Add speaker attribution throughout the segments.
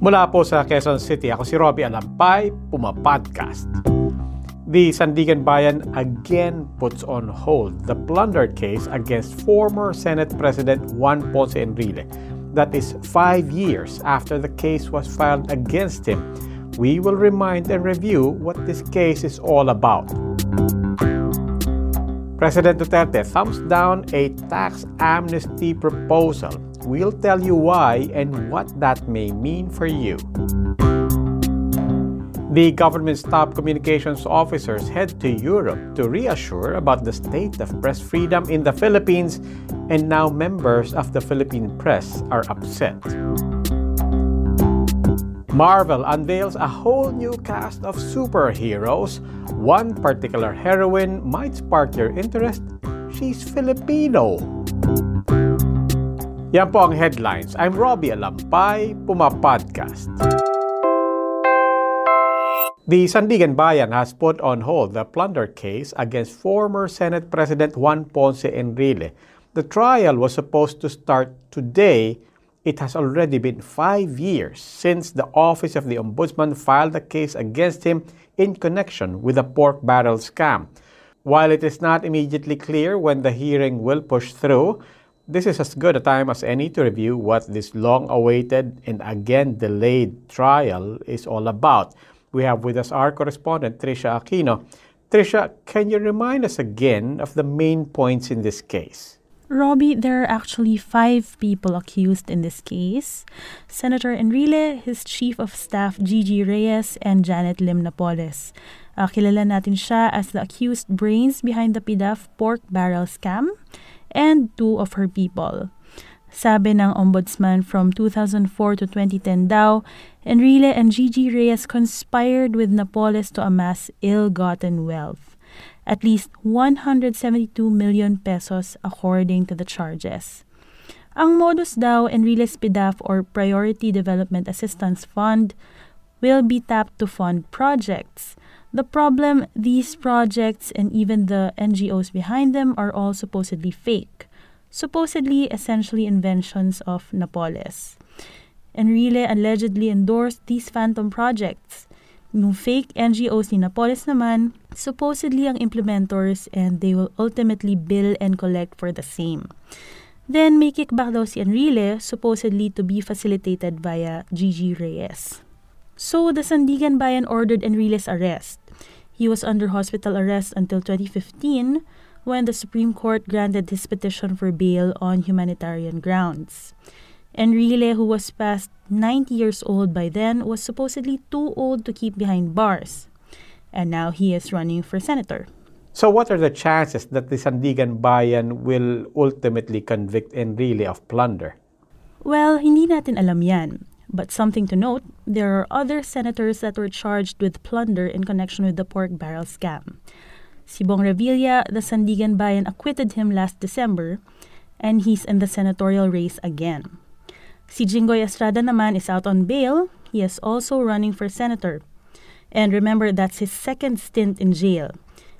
Speaker 1: Mula po sa Quezon City, ako si Robbie Alampay, Puma Podcast. The Sandiganbayan again puts on hold the plunder case against former Senate President Juan Ponce Enrile. That is five years after the case was filed against him. We will remind and review what this case is all about. President Duterte thumbs down a tax amnesty proposal We'll tell you why and what that may mean for you. The government's top communications officers head to Europe to reassure about the state of press freedom in the Philippines, and now members of the Philippine press are upset. Marvel unveils a whole new cast of superheroes. One particular heroine might spark your interest. She's Filipino. Yan po ang headlines. I'm Robbie Alampay, Puma Podcast. The Sandiganbayan has put on hold the plunder case against former Senate President Juan Ponce Enrile. The trial was supposed to start today. It has already been five years since the Office of the Ombudsman filed a case against him in connection with the pork barrel scam. While it is not immediately clear when the hearing will push through, this is as good a time as any to review what this long awaited and again delayed trial is all about. We have with us our correspondent, Trisha Aquino. Trisha, can you remind us again of the main points in this case?
Speaker 2: Robbie, there are actually five people accused in this case Senator Enrile, his chief of staff Gigi Reyes, and Janet Lim Napoles. Uh, kilala natin siya as the accused brains behind the PDAF pork barrel scam and two of her people. Sabi ng ombudsman from 2004 to 2010 daw, Enrile and Gigi Reyes conspired with Napoles to amass ill-gotten wealth. At least 172 million pesos according to the charges. Ang modus daw, Enrile's PDAF or Priority Development Assistance Fund will be tapped to fund projects the problem, these projects and even the NGOs behind them are all supposedly fake, supposedly essentially inventions of Napoles. Enrile allegedly endorsed these phantom projects. Yung fake NGOs ni Napoles naman, supposedly ang implementors and they will ultimately bill and collect for the same. Then may kickback daw si Enrile, supposedly to be facilitated via Gigi Reyes. So the Sandiganbayan ordered Enrile's arrest. He was under hospital arrest until 2015 when the Supreme Court granted his petition for bail on humanitarian grounds. Enrile, who was past 90 years old by then, was supposedly too old to keep behind bars. And now he is running for senator.
Speaker 1: So what are the chances that the Sandiganbayan will ultimately convict Enrile of plunder?
Speaker 2: Well, hindi natin alam yan. But something to note, there are other senators that were charged with plunder in connection with the pork barrel scam. Si Bong Revilla, the Sandiganbayan acquitted him last December, and he's in the senatorial race again. Si Jinggoy Estrada naman is out on bail. He is also running for senator. And remember, that's his second stint in jail.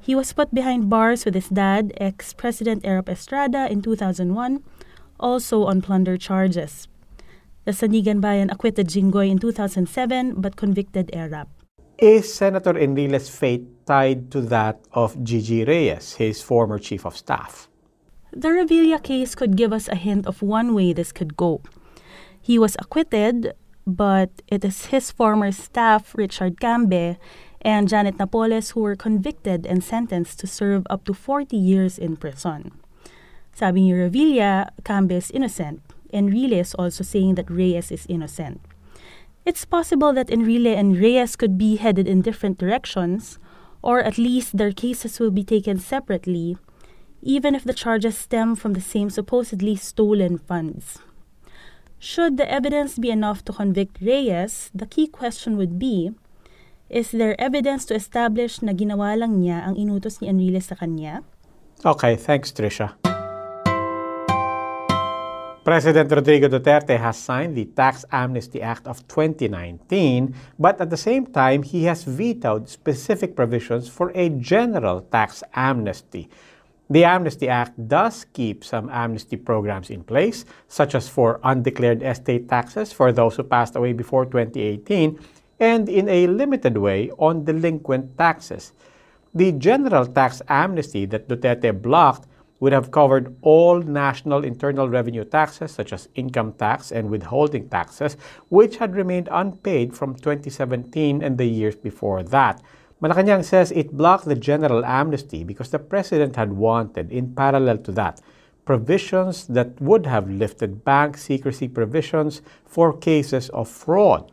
Speaker 2: He was put behind bars with his dad, ex-President Erap Estrada, in 2001, also on plunder charges. The Sandiganbayan acquitted Jinggoy in 2007 but convicted Erap.
Speaker 1: Is Senator Enrile's fate tied to that of Gigi Reyes, his former chief of staff?
Speaker 2: The Revilla case could give us a hint of one way this could go. He was acquitted, but it is his former staff, Richard Cambe, and Janet Napoles who were convicted and sentenced to serve up to 40 years in prison. Sabi ni Revilla, Cambe is innocent. Enrile is also saying that Reyes is innocent. It's possible that Enrile and Reyes could be headed in different directions, or at least their cases will be taken separately, even if the charges stem from the same supposedly stolen funds. Should the evidence be enough to convict Reyes, the key question would be, is there evidence to establish na ginawa lang niya ang inutos ni Enrile sa kanya?
Speaker 1: Okay, thanks, Trisha. President Rodrigo Duterte has signed the Tax Amnesty Act of 2019, but at the same time, he has vetoed specific provisions for a general tax amnesty. The Amnesty Act does keep some amnesty programs in place, such as for undeclared estate taxes for those who passed away before 2018, and in a limited way on delinquent taxes. The general tax amnesty that Duterte blocked would have covered all national internal revenue taxes, such as income tax and withholding taxes, which had remained unpaid from 2017 and the years before that. Malacanang says it blocked the general amnesty because the president had wanted, in parallel to that, provisions that would have lifted bank secrecy provisions for cases of fraud.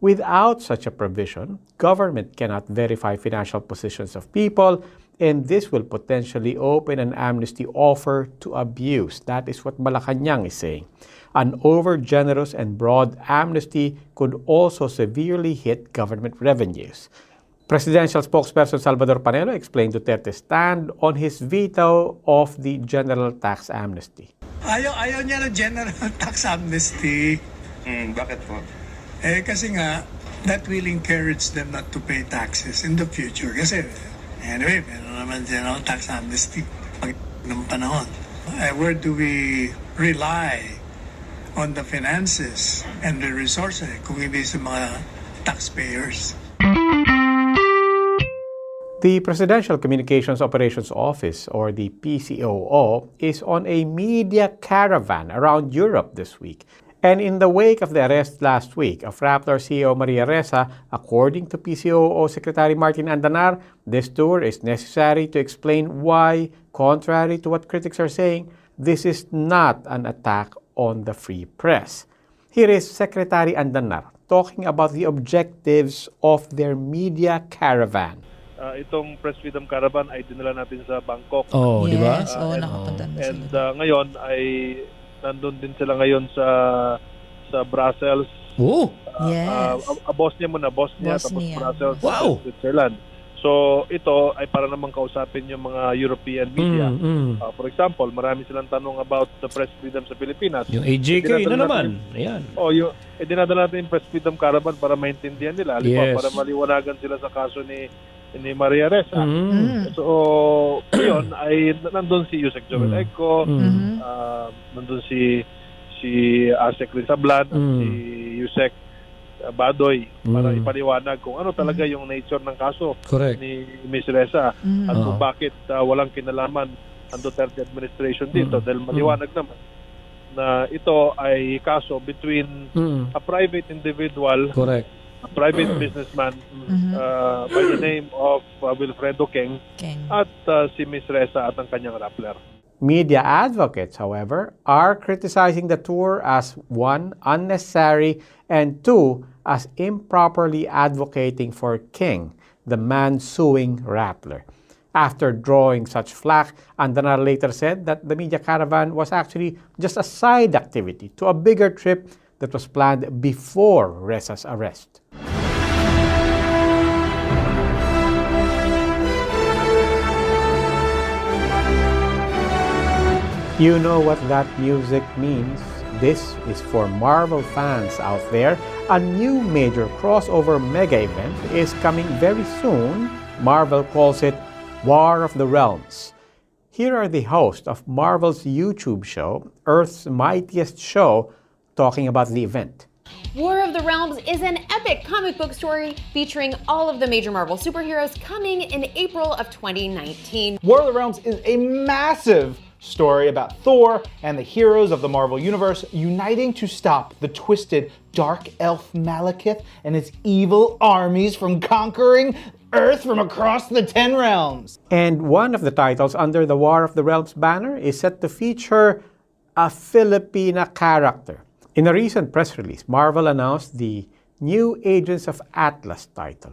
Speaker 1: Without such a provision, government cannot verify financial positions of people, and this will potentially open an amnesty offer to abuse. That is what Malacanang is saying. An over-generous and broad amnesty could also severely hit government revenues. Presidential spokesperson Salvador Panelo explained Duterte's stand on his veto of the general tax amnesty.
Speaker 3: Ayaw, ayaw niya ng general tax amnesty.
Speaker 4: Hmm, bakit po?
Speaker 3: Eh, kasi nga, that will encourage them not to pay taxes in the future. Kasi, anyway, meron naman general tax amnesty pag ng panahon. Eh, where do we rely on the finances and the resources kung hindi sa mga taxpayers?
Speaker 1: The Presidential Communications Operations Office, or the PCOO, is on a media caravan around Europe this week. And in the wake of the arrest last week of Rappler CEO Maria Ressa, according to PCOO Secretary Martin Andanar, this tour is necessary to explain why, contrary to what critics are saying, this is not an attack on the free press. Here is Secretary Andanar talking about the objectives of their media caravan.
Speaker 5: uh, itong Press Freedom Caravan ay dinala natin sa Bangkok.
Speaker 6: Oh, di ba?
Speaker 7: Yes, oo, nakapunta na
Speaker 5: And uh, ngayon ay nandun din sila ngayon sa sa Brussels.
Speaker 6: Oh,
Speaker 7: Yes.
Speaker 5: Uh, uh, Bosnia muna, Bosnia, tapos
Speaker 7: Bosnia.
Speaker 5: Brussels,
Speaker 6: Wow!
Speaker 5: tapos Switzerland. So ito ay para naman kausapin yung mga European media.
Speaker 6: mm, mm.
Speaker 5: Uh, for example, marami silang tanong about the press freedom sa Pilipinas.
Speaker 6: Yung AJK na naman. Ayan.
Speaker 5: Oh, yung eh, dinadala natin yung Press Freedom Caravan para maintindihan nila. Halimbawa,
Speaker 6: Yes.
Speaker 5: para maliwanagan sila sa kaso ni ni Maria Ressa.
Speaker 6: Mm.
Speaker 7: Mm.
Speaker 5: So, yun, ay nandun si Yusek Joel
Speaker 6: Mm.
Speaker 5: Eco,
Speaker 6: Mm.
Speaker 5: Ah, nandun si si Asek Rizablan,
Speaker 6: Mm.
Speaker 5: si Yusek Badoy para
Speaker 6: Mm.
Speaker 5: ipaliwanag kung ano talaga yung nature ng kaso
Speaker 6: Correct.
Speaker 5: ni Ms. Ressa
Speaker 7: Mhm.
Speaker 5: at kung bakit ah, walang kinalaman ang Duterte administration dito
Speaker 6: Mm.
Speaker 5: dahil maliwanag naman na ito ay kaso between
Speaker 6: Mm.
Speaker 5: a private individual,
Speaker 6: Correct.
Speaker 5: A private businessman
Speaker 7: Mhm.
Speaker 5: uh, by the name of uh, Wilfredo Keng
Speaker 7: King.
Speaker 5: at uh, si Miss Ressa at ang kanyang rappler.
Speaker 1: Media advocates, however, are criticizing the tour as one, unnecessary, and two, as improperly advocating for Keng, the man suing Rappler. After drawing such flack, Andanar later said that the media caravan was actually just a side activity to a bigger trip that was planned before Ressa's arrest. You know what that music means. This is for Marvel fans out there. A new major crossover mega event is coming very soon. Marvel calls it War of the Realms. Here are the hosts of Marvel's YouTube show, Earth's Mightiest Show, talking about the event.
Speaker 8: War of the Realms is an epic comic book story featuring all of the major Marvel superheroes coming in April of 2019.
Speaker 9: War of the Realms is a massive story about Thor and the heroes of the Marvel Universe uniting to stop the twisted dark elf Malekith and his evil armies from conquering Earth from across the Ten Realms.
Speaker 1: And one of the titles under the War of the Realms banner is set to feature a Filipina character. In a recent press release, Marvel announced the new Agents of Atlas title.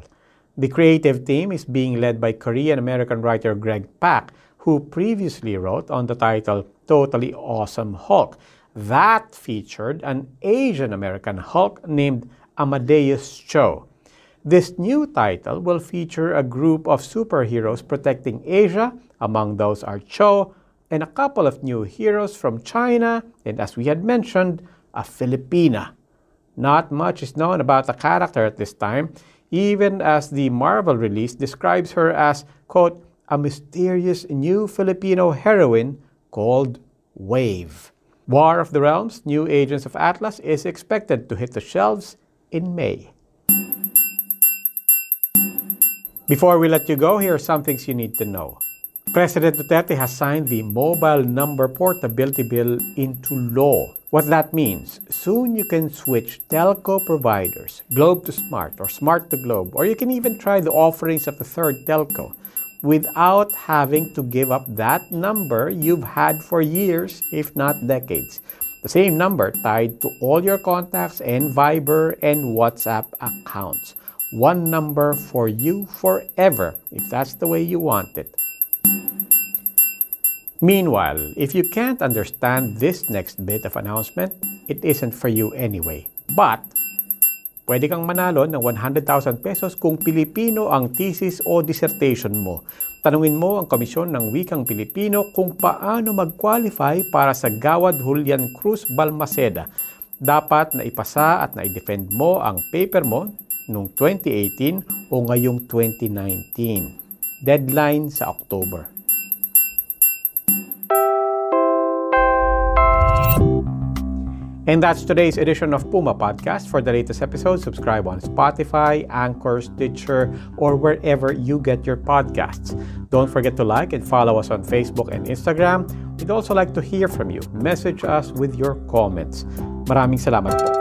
Speaker 1: The creative team is being led by Korean American writer Greg Pak, who previously wrote on the title Totally Awesome Hulk. That featured an Asian American Hulk named Amadeus Cho. This new title will feature a group of superheroes protecting Asia. Among those are Cho and a couple of new heroes from China, and as we had mentioned, a Filipina. Not much is known about the character at this time, even as the Marvel release describes her as, quote, a mysterious new Filipino heroine called Wave. War of the Realms New Agents of Atlas is expected to hit the shelves in May. Before we let you go, here are some things you need to know. President Duterte has signed the Mobile Number Portability Bill into law. What that means, soon you can switch telco providers, Globe to Smart or Smart to Globe, or you can even try the offerings of the third telco without having to give up that number you've had for years, if not decades. The same number tied to all your contacts and Viber and WhatsApp accounts. One number for you forever, if that's the way you want it. Meanwhile, if you can't understand this next bit of announcement, it isn't for you anyway. But, pwede kang manalo ng 100,000 pesos kung Pilipino ang thesis o dissertation mo. Tanungin mo ang Komisyon ng Wikang Pilipino kung paano mag-qualify para sa Gawad Julian Cruz Balmaceda. Dapat na ipasa at na-defend mo ang paper mo noong 2018 o ngayong 2019. Deadline sa October. And that's today's edition of Puma Podcast. For the latest episodes, subscribe on Spotify, Anchor, Stitcher, or wherever you get your podcasts. Don't forget to like and follow us on Facebook and Instagram. We'd also like to hear from you. Message us with your comments. Maraming salamat po.